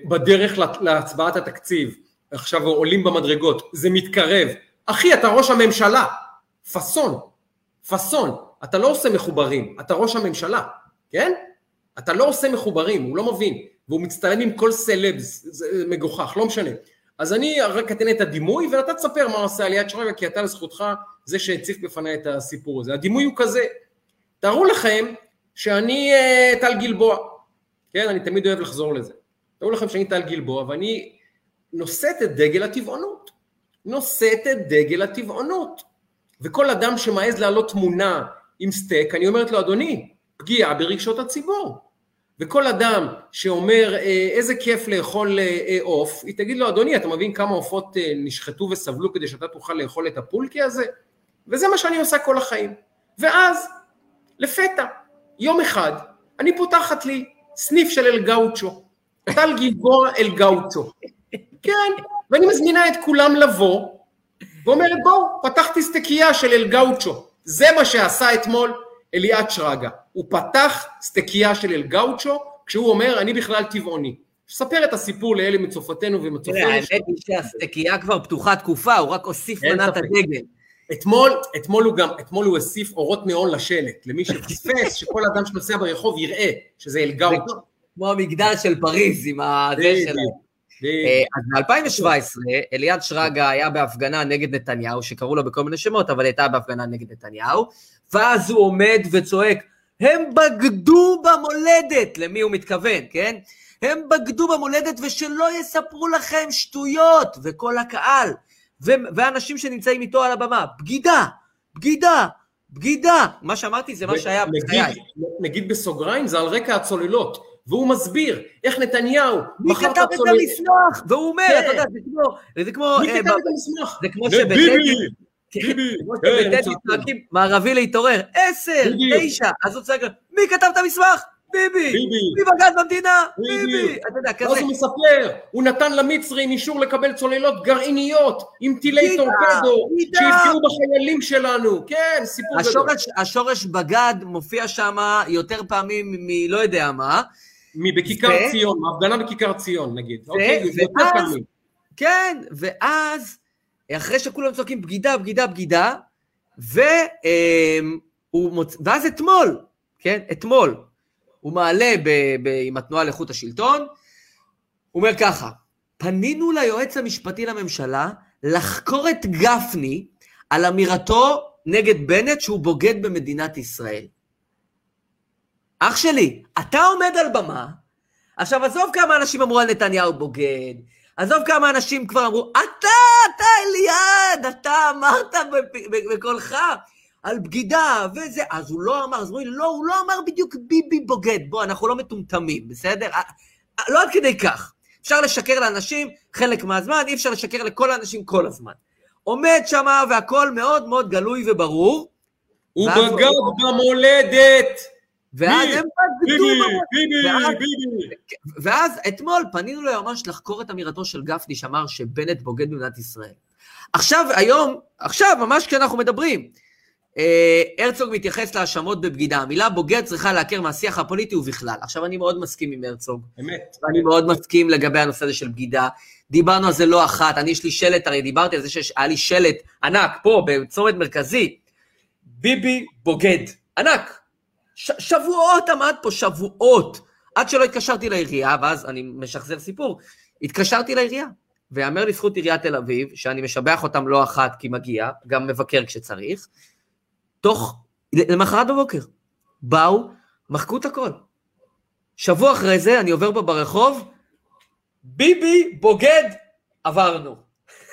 בדרך להצבעת התקציב, עכשיו עולים במדרגות, זה מתקרב, אחי אתה ראש הממשלה, פאסון, פאסון, אתה לא עושה מחוברים, אתה ראש הממשלה, כן? אתה לא עושה מחוברים, הוא לא מבין, והוא מצטלם עם כל סלבס, זה מגוחך, לא משנה. אז אני רק אתן את הדימוי ואתה תספר מה עושה עליית שרגא כי אתה לזכותך זה שהציף בפניי את הסיפור הזה. הדימוי הוא כזה, תארו לכם שאני אה, טל גלבוע, כן, אני תמיד אוהב לחזור לזה. תארו לכם שאני טל גלבוע ואני נושאת את דגל הטבעונות, נושאת את דגל הטבעונות. וכל אדם שמעז להעלות תמונה עם סטייק, אני אומרת לו, אדוני, פגיעה ברגשות הציבור. וכל אדם שאומר אה, איזה כיף לאכול אה, אה, עוף, היא תגיד לו אדוני אתה מבין כמה עופות נשחטו וסבלו כדי שאתה תוכל לאכול את הפולקי הזה? וזה מה שאני עושה כל החיים. ואז לפתע יום אחד אני פותחת לי סניף של אל גאוצ'ו, טל גלבוע אל גאוצ'ו, כן, ואני מזמינה את כולם לבוא ואומרת בואו פתחתי סטקייה של אל גאוצ'ו, זה מה שעשה אתמול אליעד שרגא, הוא פתח סטקייה של אל גאוצ'ו, כשהוא אומר, אני בכלל טבעוני. ספר את הסיפור לאלה מצופתנו ומצופינו. תראה, האמת היא שהסטקייה כבר פתוחה תקופה, הוא רק הוסיף מנת הדגל. אתמול, אתמול הוא גם, אתמול הוא הוסיף אורות ניאון לשלט, למי שפספס, שכל אדם שנוסע ברחוב יראה שזה אל גאוצ'ו. כמו המגדל של פריז עם הזה שלו. אה, אז ב-2017 אליעד שרגא היה בהפגנה נגד נתניהו, שקראו לו בכל מיני שמות, אבל הייתה בהפגנה נגד נתניהו, ואז הוא עומד וצועק, הם בגדו במולדת, למי הוא מתכוון, כן? הם בגדו במולדת ושלא יספרו לכם שטויות, וכל הקהל, ואנשים שנמצאים איתו על הבמה, בגידה, בגידה, בגידה. מה שאמרתי זה מה שהיה בחיי. נגיד בסוגריים, זה על רקע הצוללות. והוא מסביר איך נתניהו מי כתב את המסמך? והוא אומר, אתה יודע, זה כמו... מי אה, כתב את המסמך? זה כמו שבטדי... ביבי, כן, צועקים, מערבי להתעורר, עשר, תשע, אז הוא צועק, מי כתב את המסמך? ביבי, מי בגד במדינה? ביבי, אתה יודע, כזה. אז הוא מספר, הוא נתן למצרים אישור לקבל צוללות גרעיניות עם טילי טורפדו, שיפגעו בחיילים שלנו, כן, סיפור גדול. השורש בגד מופיע שם יותר פעמים מלא יודע מה. מבכיכר ציון, מהפגנה בכיכר ציון נגיד. אוקיי, כן, ואז... אחרי שכולם צועקים בגידה, בגידה, בגידה, והוא מוצ... ואז אתמול, כן, אתמול, הוא מעלה ב... ב... עם התנועה לאיכות השלטון, הוא אומר ככה, פנינו ליועץ המשפטי לממשלה לחקור את גפני על אמירתו נגד בנט שהוא בוגד במדינת ישראל. אח שלי, אתה עומד על במה, עכשיו עזוב כמה אנשים אמרו על נתניהו בוגד, עזוב כמה אנשים כבר אמרו, אתה, אתה אליעד, אתה אמרת בקולך על בגידה וזה, אז הוא לא אמר, אז אומרים, לא, הוא לא אמר בדיוק ביבי בוגד, בוא, אנחנו לא מטומטמים, בסדר? אה, אה, לא עד כדי כך. אפשר לשקר לאנשים חלק מהזמן, אי אפשר לשקר לכל האנשים כל הזמן. עומד שמה והכל מאוד מאוד גלוי וברור. הוא בגד במולדת. ואז הם בגדו... ביבי. ואז אתמול פנינו ליועמ"ש לחקור את אמירתו של גפני שאמר שבנט בוגד במדינת ישראל. עכשיו, היום, עכשיו, ממש כשאנחנו מדברים, אה, הרצוג מתייחס להאשמות בבגידה. המילה בוגד צריכה להכר מהשיח הפוליטי ובכלל. עכשיו, אני מאוד מסכים עם הרצוג. אמת. ואני מאוד מסכים לגבי הנושא הזה של בגידה. דיברנו על זה לא אחת, אני יש לי שלט, הרי דיברתי על זה שהיה לי שלט ענק פה, בצומת מרכזי. ביבי בוגד. ענק. ש- שבועות עמד פה, שבועות. עד שלא התקשרתי לעירייה, ואז אני משחזר סיפור, התקשרתי לעירייה. ויאמר לזכות עיריית תל אביב, שאני משבח אותם לא אחת כי מגיע, גם מבקר כשצריך, תוך, למחרת בבוקר, באו, מחקו את הכל. שבוע אחרי זה, אני עובר פה ברחוב, ביבי בוגד, עברנו.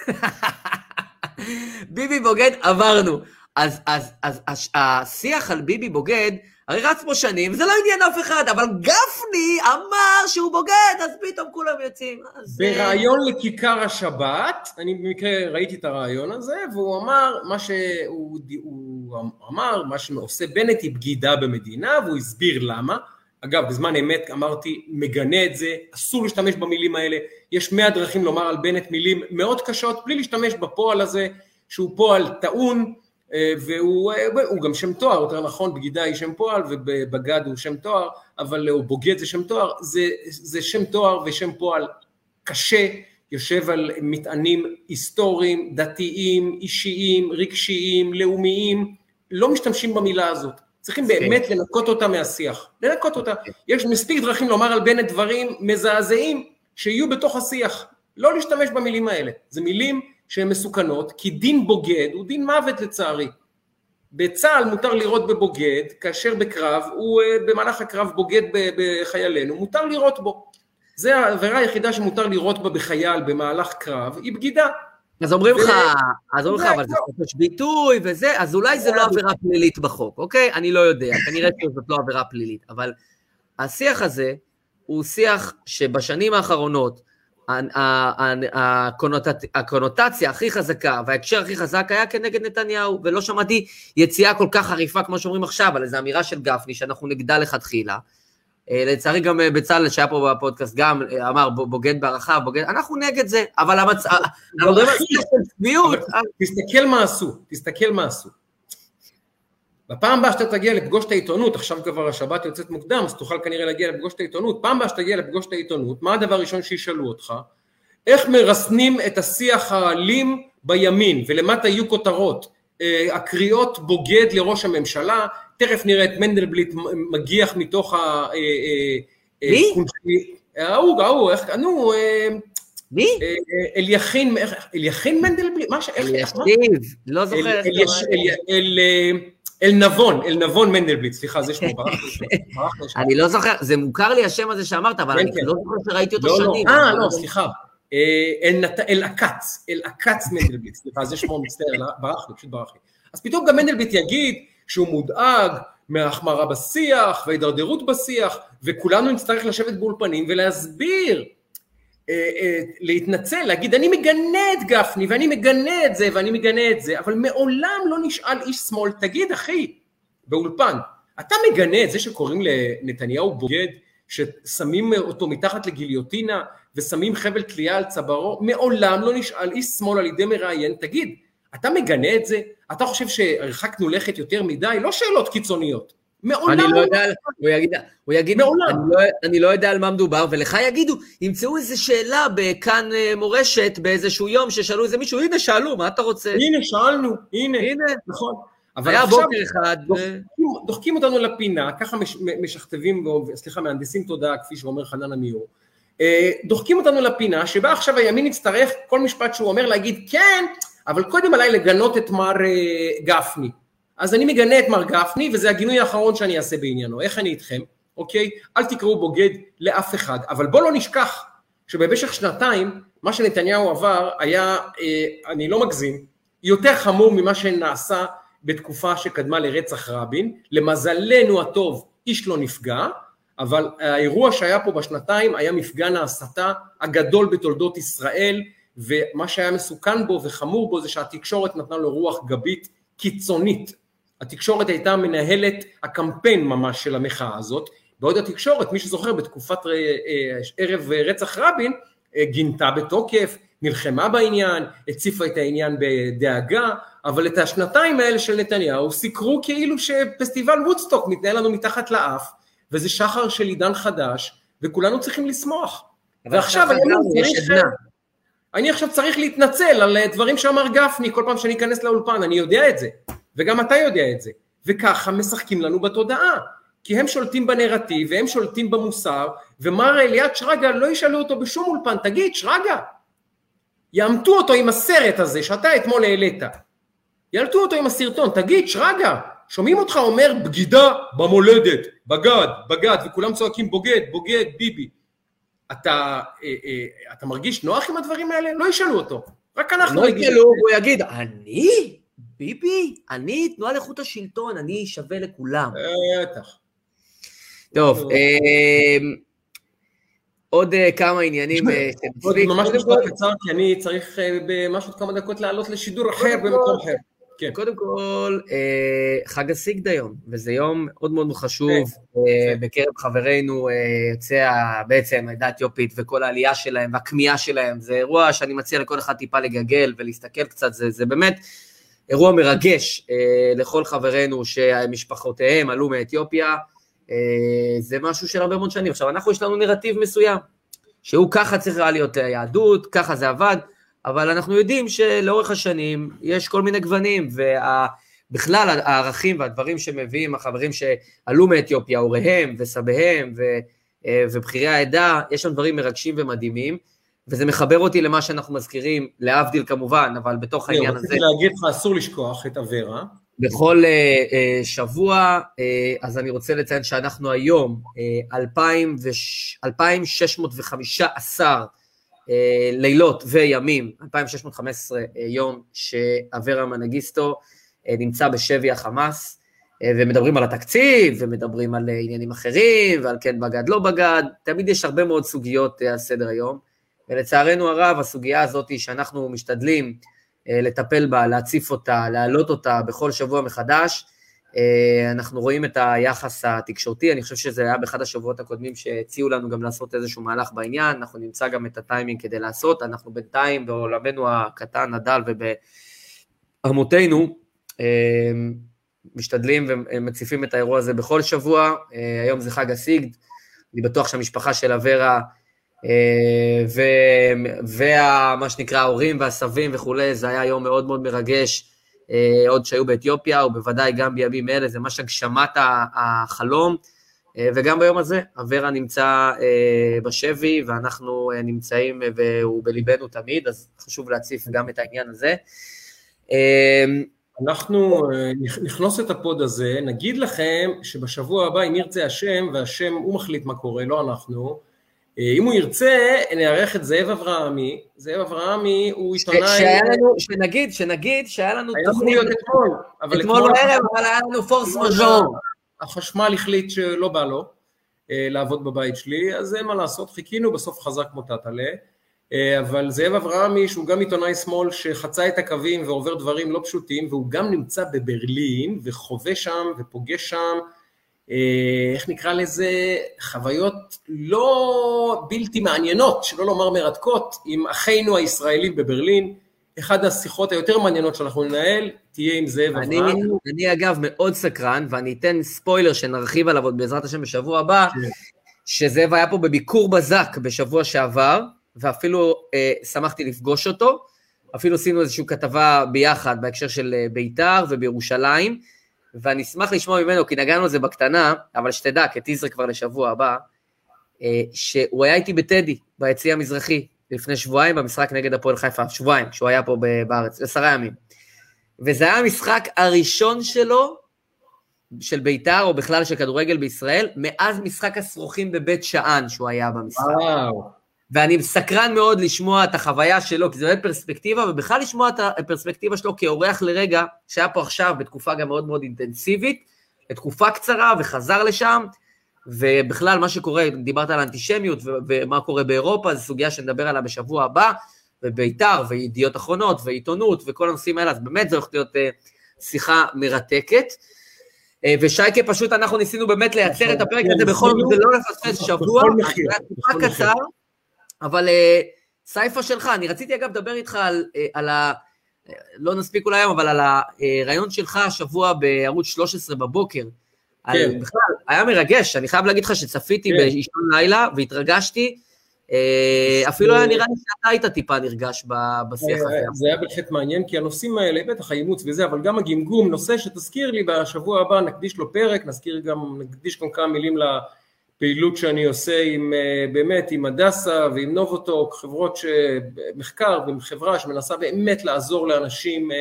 ביבי בוגד, עברנו. אז, אז, אז, אז השיח על ביבי בוגד, הרי רץ פה שנים, זה לא עניין אף אחד, אבל גפני אמר שהוא בוגד, אז פתאום כולם יוצאים. בריאיון לכיכר השבת, אני במקרה ראיתי את הרעיון הזה, והוא אמר, מה שהוא הוא אמר, מה שעושה בנט היא בגידה במדינה, והוא הסביר למה. אגב, בזמן אמת אמרתי, מגנה את זה, אסור להשתמש במילים האלה, יש מאה דרכים לומר על בנט מילים מאוד קשות, בלי להשתמש בפועל הזה, שהוא פועל טעון, אה, והוא הוא גם שם תואר, יותר נכון, בגידה היא שם פועל ובבגד הוא שם תואר, אבל הוא בוגד זה שם תואר, זה, זה שם תואר ושם פועל קשה, יושב על מטענים היסטוריים, דתיים, אישיים, רגשיים, לאומיים, לא משתמשים במילה הזאת. צריכים כן. באמת לנקות אותה מהשיח, לנקות אותה. כן. יש מספיק דרכים לומר על בנט דברים מזעזעים שיהיו בתוך השיח. לא להשתמש במילים האלה. זה מילים שהן מסוכנות, כי דין בוגד הוא דין מוות לצערי. בצה"ל מותר לירות בבוגד, כאשר בקרב, הוא אה, במהלך הקרב בוגד בחיילינו, מותר לירות בו. זה העבירה היחידה שמותר לירות בה בחייל במהלך קרב, היא בגידה. אז אומרים לך, אז אומרים לך, אבל זה חופש ביטוי וזה, אז אולי זה לא עבירה פלילית בחוק, אוקיי? אני לא יודע, כנראה שזאת לא עבירה פלילית, אבל השיח הזה הוא שיח שבשנים האחרונות, הקונוטציה הכי חזקה וההקשר הכי חזק היה כנגד נתניהו, ולא שמעתי יציאה כל כך חריפה כמו שאומרים עכשיו, על איזו אמירה של גפני שאנחנו נגדל לכתחילה. אה, לצערי גם אה, בצלאל שהיה פה בפודקאסט גם אה, אמר בוגד בהערכה, בוגד, אנחנו נגד זה, אבל המצב. תסתכל מה עשו, תסתכל מה עשו. בפעם הבאה שאתה תגיע לפגוש את העיתונות, עכשיו כבר השבת יוצאת מוקדם, אז תוכל כנראה להגיע לפגוש את העיתונות, פעם הבאה שתגיע לפגוש את העיתונות, מה הדבר הראשון שישאלו אותך? איך מרסנים את השיח האלים בימין, ולמטה יהיו כותרות, הקריאות בוגד לראש הממשלה, תכף נראה את מנדלבליט מגיח מתוך ה... אה, אה, אה, מי? ההוא, ההוא, איך, נו... מי? אליכין, אליכין מנדלבליט? מה ש... אלישיב, לא זוכר איך אל נבון, אל נבון מנדלבליט, סליחה, זה שמו, ברח. אני לא זוכר, זה מוכר לי השם הזה שאמרת, אבל אני כן, כן. לא זוכר שראיתי אותו לא, לא. שנים. אה, לא, סליחה. אל עקץ, אל עקץ מנדלבליט, סליחה, זה שמו מצטער, ברח לי, פשוט ברח לי. אז פתאום גם מנדלבליט יגיד, שהוא מודאג מהחמרה בשיח והידרדרות בשיח, וכולנו נצטרך לשבת באולפנים ולהסביר, אה, אה, להתנצל, להגיד אני מגנה את גפני ואני מגנה את זה ואני מגנה את זה, אבל מעולם לא נשאל איש שמאל, תגיד אחי, באולפן, אתה מגנה את זה שקוראים לנתניהו בוגד, ששמים אותו מתחת לגיליוטינה ושמים חבל תלייה על צווארו, מעולם לא נשאל איש שמאל על ידי מראיין, תגיד, אתה מגנה את זה? אתה חושב שהרחקנו לכת יותר מדי? לא שאלות קיצוניות. מעולם אני לא יודע, הוא יגיד, הוא יגיד מעולם. אני לא, אני לא יודע על מה מדובר, ולך יגידו, ימצאו איזה שאלה בכאן אה, מורשת באיזשהו יום ששאלו איזה מישהו, הנה שאלו, מה אתה רוצה? הנה שאלנו, הנה, הנה. נכון. אבל היה בוקר אחד. דוחקים, דוחקים אותנו לפינה, ככה מש, משכתבים, סליחה, מהנדסים תודעה, כפי שאומר חנן עמיור, אה, דוחקים אותנו לפינה שבה עכשיו הימין יצטרך כל משפט שהוא אומר להגיד כן, אבל קודם עליי לגנות את מר אה, גפני. אז אני מגנה את מר גפני, וזה הגינוי האחרון שאני אעשה בעניינו. איך אני איתכם? אוקיי? אל תקראו בוגד לאף אחד. אבל בוא לא נשכח שבמשך שנתיים, מה שנתניהו עבר היה, אה, אני לא מגזים, יותר חמור ממה שנעשה בתקופה שקדמה לרצח רבין. למזלנו הטוב, איש לא נפגע, אבל האירוע שהיה פה בשנתיים היה מפגן ההסתה הגדול בתולדות ישראל, ומה שהיה מסוכן בו וחמור בו זה שהתקשורת נתנה לו רוח גבית קיצונית. התקשורת הייתה מנהלת הקמפיין ממש של המחאה הזאת, בעוד התקשורת, מי שזוכר בתקופת אה, אה, ערב רצח רבין, אה, גינתה בתוקף, נלחמה בעניין, הציפה את העניין בדאגה, אבל את השנתיים האלה של נתניהו סיקרו כאילו שפסטיבל וודסטוק מתנהל לנו מתחת לאף, וזה שחר של עידן חדש, וכולנו צריכים לשמוח. ועכשיו היום צריך... אני עכשיו צריך להתנצל על דברים שאמר גפני כל פעם שאני אכנס לאולפן, אני יודע את זה, וגם אתה יודע את זה, וככה משחקים לנו בתודעה, כי הם שולטים בנרטיב והם שולטים במוסר, ומר אליעד שרגא לא ישאלו אותו בשום אולפן, תגיד שרגא, יעמתו אותו עם הסרט הזה שאתה אתמול העלית, יעלתו אותו עם הסרטון, תגיד שרגא, שומעים אותך אומר בגידה במולדת, בגד, בגד, וכולם צועקים בוגד, בוגד, ביבי. אתה, אה, אה, אתה מרגיש נוח עם הדברים האלה? לא ישאלו אותו, רק אנחנו לא ישאלו, הוא יגיד, אני? ביבי? אני תנועה לאיכות השלטון, אני שווה לכולם. בטח. טוב, אה, עוד כמה עניינים. עוד ממש משפט קצר, כי אני צריך במשהו כמה דקות לעלות לשידור אחר במקום אחר. כן. קודם כל, אה, חג הסיגד היום, וזה יום מאוד מאוד חשוב כן. אה, כן. בקרב חברינו יוצאי בעצם העדה האתיופית וכל העלייה שלהם והכמיהה שלהם, זה אירוע שאני מציע לכל אחד טיפה לגגל ולהסתכל קצת, זה, זה באמת אירוע מרגש לכל חברינו שמשפחותיהם עלו מאתיופיה, זה משהו של הרבה מאוד שנים. עכשיו, אנחנו יש לנו נרטיב מסוים, שהוא ככה צריך להיות היהדות, ככה זה עבד, אבל אנחנו יודעים שלאורך השנים יש כל מיני גוונים, ובכלל הערכים והדברים שמביאים החברים שעלו מאתיופיה, הוריהם וסביהם ו, אה, ובכירי העדה, יש שם דברים מרגשים ומדהימים, וזה מחבר אותי למה שאנחנו מזכירים, להבדיל כמובן, אבל בתוך העניין הזה... רציתי להגיד לך, אסור לשכוח את אברה. בכל uh, uh, שבוע, uh, אז אני רוצה לציין שאנחנו היום, uh, 2,615 אה, לילות וימים, 2,615 אה, יום שאברה מנגיסטו אה, נמצא בשבי החמאס, ומדברים על התקציב, ומדברים על עניינים אחרים, ועל כן בגד לא בגד, תמיד יש הרבה מאוד סוגיות על סדר היום, ולצערנו הרב, הסוגיה הזאת שאנחנו משתדלים לטפל בה, להציף אותה, להעלות אותה בכל שבוע מחדש, אה, אנחנו רואים את היחס התקשורתי, אני חושב שזה היה באחד השבועות הקודמים שהציעו לנו גם לעשות איזשהו מהלך בעניין, אנחנו נמצא גם את הטיימינג כדי לעשות, אנחנו בינתיים בעולמנו הקטן, הדל ובארמותינו, אה, משתדלים ומציפים את האירוע הזה בכל שבוע, אה, היום זה חג הסיגד, אני בטוח שהמשפחה של אברה ומה שנקרא ההורים והסבים וכולי, זה היה יום מאוד מאוד מרגש, אה, עוד שהיו באתיופיה, ובוודאי גם בימים אלה, זה ממש הגשמת החלום. אה, וגם ביום הזה, אברה נמצא אה, בשבי, ואנחנו נמצאים, והוא בליבנו תמיד, אז חשוב להציף גם את העניין הזה. אנחנו נכנוס את ה pod הזה, נגיד לכם שבשבוע הבא, אם ירצה השם, והשם הוא מחליט מה קורה, לא אנחנו, אה, אם הוא ירצה, נארח את זאב אברהמי, זאב אברהמי הוא עיתונאי... שהיה לנו, שנגיד, שנגיד שהיה לנו תוכנית... היה אתמול, אבל אתמול בערב, אבל היה לנו force majeure. החשמל החליט שלא בא לו אה, לעבוד בבית שלי, אז אין מה לעשות, חיכינו, בסוף חזק כמו טאטאלה. אה, אבל זאב אברהמי, שהוא גם עיתונאי שמאל שחצה את הקווים ועובר דברים לא פשוטים, והוא גם נמצא בברלין וחווה שם ופוגש שם אה, איך נקרא לזה, חוויות לא בלתי מעניינות, שלא לומר מרתקות, עם אחינו הישראלים בברלין. אחת השיחות היותר מעניינות שאנחנו ננהל, תהיה עם זאב אברהם. אני, אני אגב מאוד סקרן, ואני אתן ספוילר שנרחיב עליו עוד בעזרת השם בשבוע הבא, כן. שזאב היה פה בביקור בזק בשבוע שעבר, ואפילו אה, שמחתי לפגוש אותו, אפילו עשינו איזושהי כתבה ביחד בהקשר של אה, בית"ר ובירושלים, ואני אשמח לשמוע ממנו, כי נגענו בזה בקטנה, אבל שתדע, כטיזר כבר לשבוע הבא, אה, שהוא היה איתי בטדי, ביציא המזרחי, לפני שבועיים במשחק נגד הפועל חיפה, שבועיים, כשהוא היה פה בארץ, עשרה ימים. וזה היה המשחק הראשון שלו, של בית"ר, או בכלל של כדורגל בישראל, מאז משחק הסרוכים בבית שאן שהוא היה במשחק. וואו. ואני סקרן מאוד לשמוע את החוויה שלו, כי זה באמת פרספקטיבה, ובכלל לשמוע את הפרספקטיבה שלו כאורח לרגע, שהיה פה עכשיו בתקופה גם מאוד מאוד אינטנסיבית, לתקופה קצרה, וחזר לשם, ובכלל מה שקורה, דיברת על אנטישמיות ומה קורה באירופה, זו סוגיה שנדבר עליה בשבוע הבא, ובית"ר, וידיעות אחרונות, ועיתונות, וכל הנושאים האלה, אז באמת זו הולכת להיות אה, שיחה מרתקת. אה, ושייקה פשוט, אנחנו ניסינו באמת לייצר את הפרק הזה בכל זאת, זה לא לפספס שבוע, היה תקופה קצר. אבל אה, סייפה שלך, אני רציתי אגב לדבר איתך על, אה, על ה... לא נספיק אולי היום, אבל על הרעיון שלך השבוע בערוץ 13 בבוקר. כן. על, בכלל, היה מרגש, אני חייב להגיד לך שצפיתי כן. באישון לילה והתרגשתי, אה, אפילו היה נראה לי שאתה היית טיפה נרגש בשיח הזה. זה היה בהחלט מעניין, כי הנושאים האלה, בטח האימוץ וזה, אבל גם הגמגום, נושא שתזכיר לי בשבוע הבא, נקדיש לו פרק, נזכיר גם, נקדיש גם כמה מילים פעילות שאני עושה עם, אה, באמת עם הדסה ועם נובוטוק, חברות מחקר ועם חברה שמנסה באמת לעזור לאנשים אה,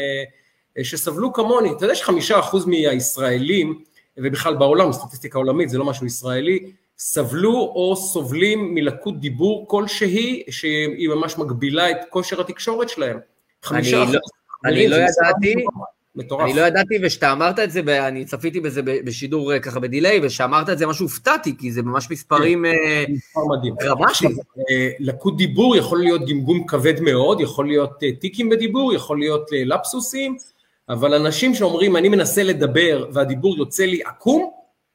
אה, שסבלו כמוני. אתה יודע שחמישה אחוז מהישראלים, ובכלל בעולם, סטטיסטיקה עולמית, זה לא משהו ישראלי, סבלו או סובלים מלקות דיבור כלשהי, שהיא ממש מגבילה את כושר התקשורת שלהם. חמישה אחוז. אני לא ידעתי, מטורף. אני לא ידעתי, וכשאתה אמרת את זה, אני צפיתי בזה בשידור אה, ככה בדיליי, וכשאמרת את זה ממש הופתעתי, כי זה ממש מספרים... כן, מספר מדהים. דרמטי. אה, לקות דיבור יכול להיות גמגום כבד מאוד, יכול להיות טיקים בדיבור, יכול להיות לפסוסים, אבל אנשים שאומרים, אני מנסה לדבר והדיבור יוצא לי עקום,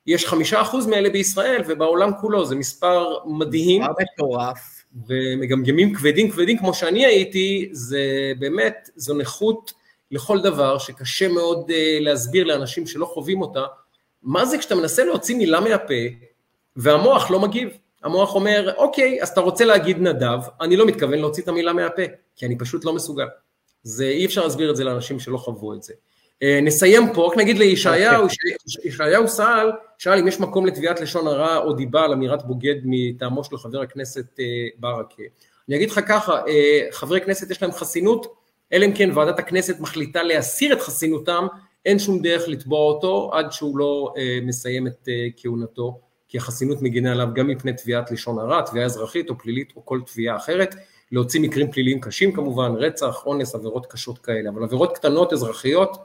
יש חמישה אחוז מאלה בישראל ובעולם כולו, זה מספר מדהים. מספר מטורף. ומגמגמים כבדים כבדים כמו שאני הייתי, זה באמת, זו נכות לכל דבר שקשה מאוד uh, להסביר לאנשים שלא חווים אותה. מה זה כשאתה מנסה להוציא מילה מהפה והמוח לא מגיב? המוח אומר, אוקיי, אז אתה רוצה להגיד נדב, אני לא מתכוון להוציא את המילה מהפה, כי אני פשוט לא מסוגל. זה, אי אפשר להסביר את זה לאנשים שלא חוו את זה. אה, נסיים פה, רק נגיד לישעיהו, אוקיי. ישעיהו שאל, שאל אם יש מקום לתביעת לשון הרע או דיבה על אמירת בוגד מטעמו של חבר הכנסת אה, ברכה. אני אגיד לך ככה, אה, חברי כנסת יש להם חסינות, אלא אם כן ועדת הכנסת מחליטה להסיר את חסינותם, אין שום דרך לתבוע אותו עד שהוא לא מסיים את כהונתו, כי החסינות מגינה עליו גם מפני תביעת לשון הרע, תביעה אזרחית או פלילית או כל תביעה אחרת. להוציא מקרים פליליים קשים כמובן, רצח, אונס, עבירות קשות כאלה, אבל עבירות קטנות אזרחיות,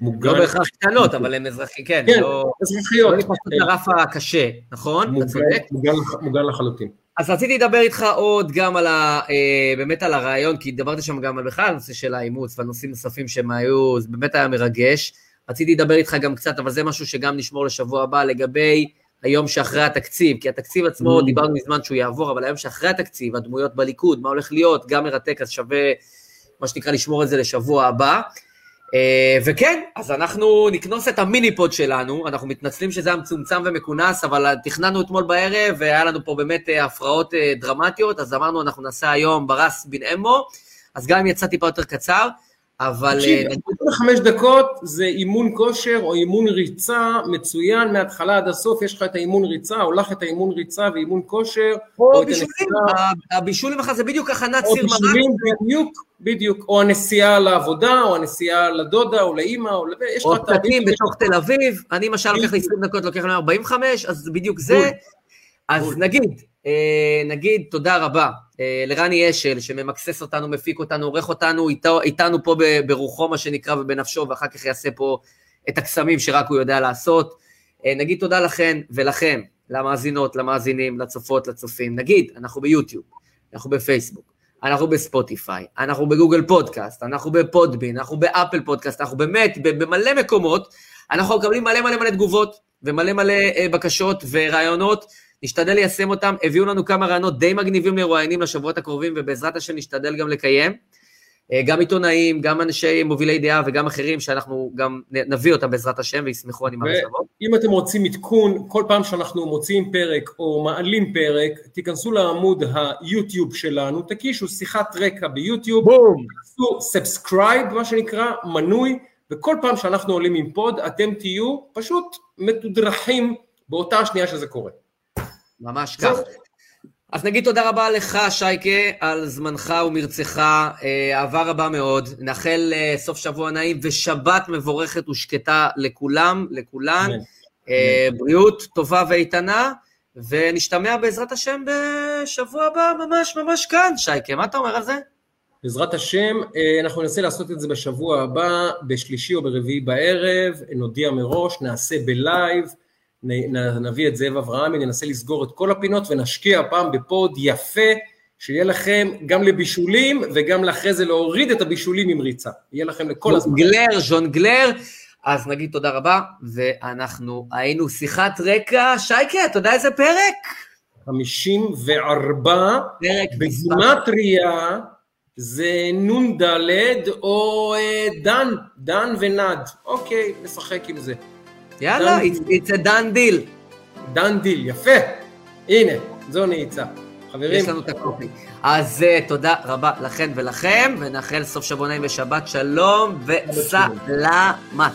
מוגן. לא בהכרח קטנות, אבל הן אזרחי, כן. כן, לא, אזרחיות. לא נכנסות לרף הקשה, נכון? מוגן? מוגן, מוגן לחלוטין. אז רציתי לדבר איתך עוד גם על ה... אה, באמת על הרעיון, כי דיברתי שם גם על בכלל הנושא של האימוץ והנושאים נוספים שהם היו, זה באמת היה מרגש. רציתי לדבר איתך גם קצת, אבל זה משהו שגם נשמור לשבוע הבא, לגבי היום שאחרי התקציב, כי התקציב עצמו, mm. דיברנו מזמן שהוא יעבור, אבל היום שאחרי התקציב, הדמויות בליכוד, מה הולך להיות, גם מרתק, אז שווה, מה שנקרא, לשמור את זה לשבוע הבא. אה, וכן, אז אנחנו נקנוס את המיני פוד שלנו, אנחנו מתנצלים שזה היה מצומצם ומכונס, אבל תכננו אתמול בערב, והיה לנו פה באמת אה, הפרעות אה, דרמטיות, אז אמרנו, אנחנו נעשה היום ברס בן אמו, אז גם אם יצא טיפה יותר קצר, אבל... תקשיב, חמש דקות זה אימון כושר או אימון ריצה מצוין מההתחלה עד הסוף, יש לך את האימון ריצה, הולך את האימון ריצה ואימון כושר. או, או בישולים, הבישולים לך זה בדיוק הכנת סיר מרק. או בישולים, בדיוק, בדיוק, או הנסיעה לעבודה, או הנסיעה לדודה, או לאימא, או לב... יש לך את ה... או פקקים בתוך תל אביב, אני למשל לוקח לי 20 דקות, לוקח לי 45, אז בדיוק זה. אז נגיד, אה, נגיד תודה רבה אה, לרני אשל, שממקסס אותנו, מפיק אותנו, עורך אותנו, איתו, איתנו פה ברוחו, מה שנקרא, ובנפשו, ואחר כך יעשה פה את הקסמים שרק הוא יודע לעשות. אה, נגיד תודה לכן ולכם, למאזינות, למאזינים, לצופות, לצופים. נגיד, אנחנו ביוטיוב, אנחנו בפייסבוק, אנחנו בספוטיפיי, אנחנו בגוגל פודקאסט, אנחנו בפודבין, אנחנו באפל פודקאסט, אנחנו באמת במלא מקומות, אנחנו מקבלים מלא מלא מלא תגובות ומלא מלא בקשות ורעיונות. נשתדל ליישם אותם, הביאו לנו כמה רעיונות די מגניבים לרואיינים לשבועות הקרובים, ובעזרת השם נשתדל גם לקיים. אה, גם עיתונאים, גם אנשי מובילי דעה וגם אחרים שאנחנו גם נביא אותם בעזרת השם וישמחו אני מעריך לבוא. אם אתם רוצים עדכון, כל פעם שאנחנו מוציאים פרק או מעלים פרק, תיכנסו לעמוד היוטיוב שלנו, תקישו שיחת רקע ביוטיוב, בום, תעשו subscribe מה שנקרא, מנוי, וכל פעם שאנחנו עולים עם פוד אתם תהיו פשוט מתודרכים באותה השנייה שזה קורה. ממש כך. אז נגיד תודה רבה לך, שייקה, על זמנך ומרצך, אה, אהבה רבה מאוד. נאחל אה, סוף שבוע נעים ושבת מבורכת ושקטה לכולם, לכולן. אה, בריאות טובה ואיתנה, ונשתמע בעזרת השם בשבוע הבא, ממש ממש כאן. שייקה, מה אתה אומר על זה? בעזרת השם, אנחנו ננסה לעשות את זה בשבוע הבא, בשלישי או ברביעי בערב, נודיע מראש, נעשה ב live. נביא את זאב אברהמי, ננסה לסגור את כל הפינות ונשקיע הפעם ב pod יפה, שיהיה לכם גם לבישולים וגם לאחרי זה להוריד את הבישולים עם ריצה. יהיה לכם לכל הזמן. גלר, ז'ון גלר. אז נגיד תודה רבה, ואנחנו היינו שיחת רקע. שייקה, אתה יודע איזה פרק? 54, בגימטריה זה נ"ד או אה, דן, דן ונד. אוקיי, נשחק עם זה. יאללה, it's a done deal. done deal, יפה. הנה, זו נעיצה. חברים. יש לנו את הקופי. אז uh, תודה רבה לכן ולכם, ונאחל סוף שבוע נעים ושבת שלום וסלמת.